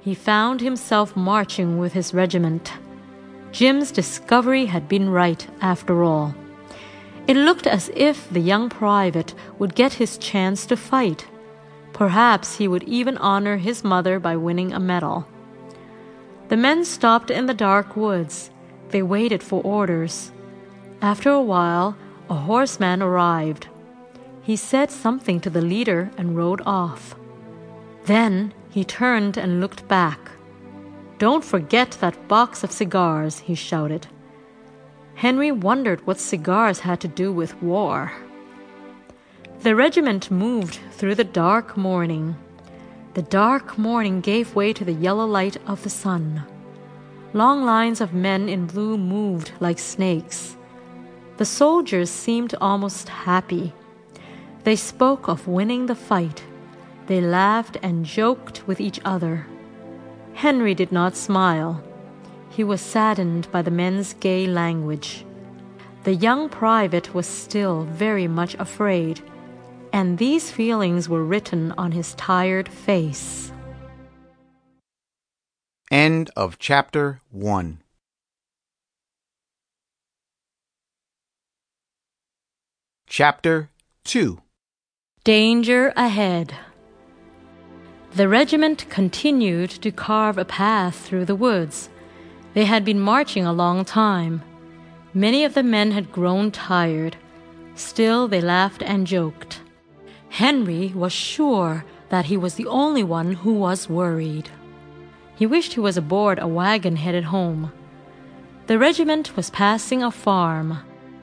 he found himself marching with his regiment. Jim's discovery had been right, after all. It looked as if the young private would get his chance to fight. Perhaps he would even honor his mother by winning a medal. The men stopped in the dark woods. They waited for orders. After a while, a horseman arrived. He said something to the leader and rode off. Then he turned and looked back. Don't forget that box of cigars, he shouted. Henry wondered what cigars had to do with war. The regiment moved through the dark morning. The dark morning gave way to the yellow light of the sun. Long lines of men in blue moved like snakes. The soldiers seemed almost happy. They spoke of winning the fight. They laughed and joked with each other. Henry did not smile. He was saddened by the men's gay language. The young private was still very much afraid, and these feelings were written on his tired face. End of chapter 1. Chapter 2 Danger ahead. The regiment continued to carve a path through the woods. They had been marching a long time. Many of the men had grown tired. Still, they laughed and joked. Henry was sure that he was the only one who was worried. He wished he was aboard a wagon headed home. The regiment was passing a farm.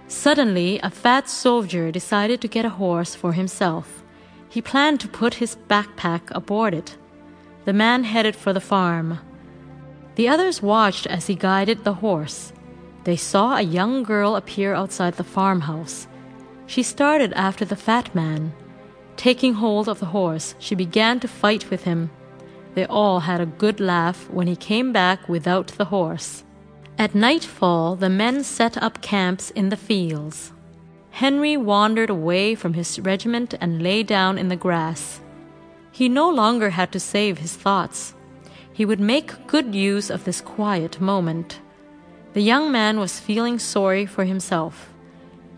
Suddenly, a fat soldier decided to get a horse for himself. He planned to put his backpack aboard it. The man headed for the farm. The others watched as he guided the horse. They saw a young girl appear outside the farmhouse. She started after the fat man. Taking hold of the horse, she began to fight with him. They all had a good laugh when he came back without the horse. At nightfall, the men set up camps in the fields. Henry wandered away from his regiment and lay down in the grass. He no longer had to save his thoughts. He would make good use of this quiet moment. The young man was feeling sorry for himself.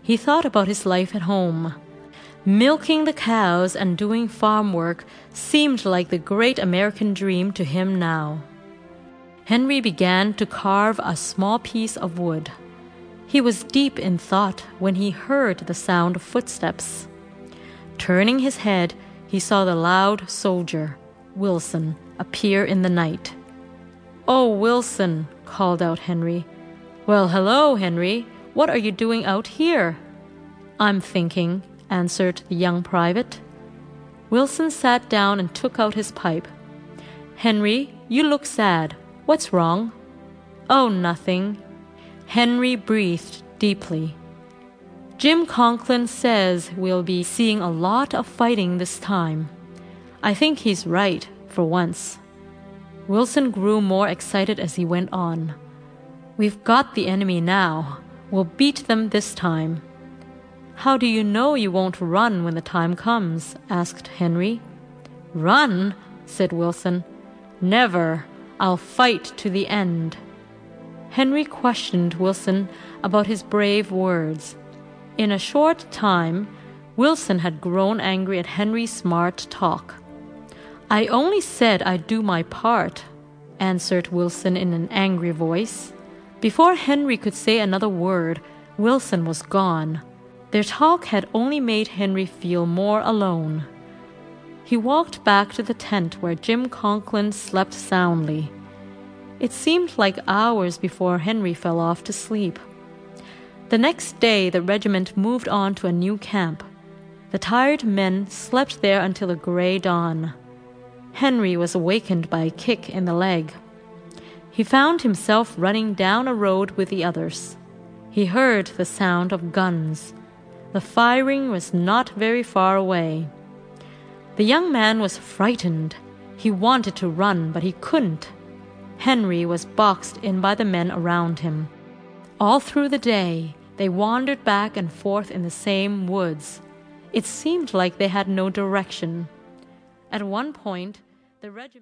He thought about his life at home. Milking the cows and doing farm work seemed like the great American dream to him now. Henry began to carve a small piece of wood. He was deep in thought when he heard the sound of footsteps. Turning his head, he saw the loud soldier, Wilson, appear in the night. Oh, Wilson, called out Henry. Well, hello, Henry. What are you doing out here? I'm thinking, answered the young private. Wilson sat down and took out his pipe. Henry, you look sad. What's wrong? Oh, nothing, Henry breathed deeply. Jim Conklin says we'll be seeing a lot of fighting this time. I think he's right, for once. Wilson grew more excited as he went on. We've got the enemy now. We'll beat them this time. How do you know you won't run when the time comes? asked Henry. Run? said Wilson. Never. I'll fight to the end. Henry questioned Wilson about his brave words. In a short time, Wilson had grown angry at Henry's smart talk. I only said I'd do my part, answered Wilson in an angry voice. Before Henry could say another word, Wilson was gone. Their talk had only made Henry feel more alone. He walked back to the tent where Jim Conklin slept soundly. It seemed like hours before Henry fell off to sleep. The next day, the regiment moved on to a new camp. The tired men slept there until a gray dawn. Henry was awakened by a kick in the leg. He found himself running down a road with the others. He heard the sound of guns. The firing was not very far away. The young man was frightened. He wanted to run, but he couldn't. Henry was boxed in by the men around him. All through the day, they wandered back and forth in the same woods. It seemed like they had no direction. At one point, the regiment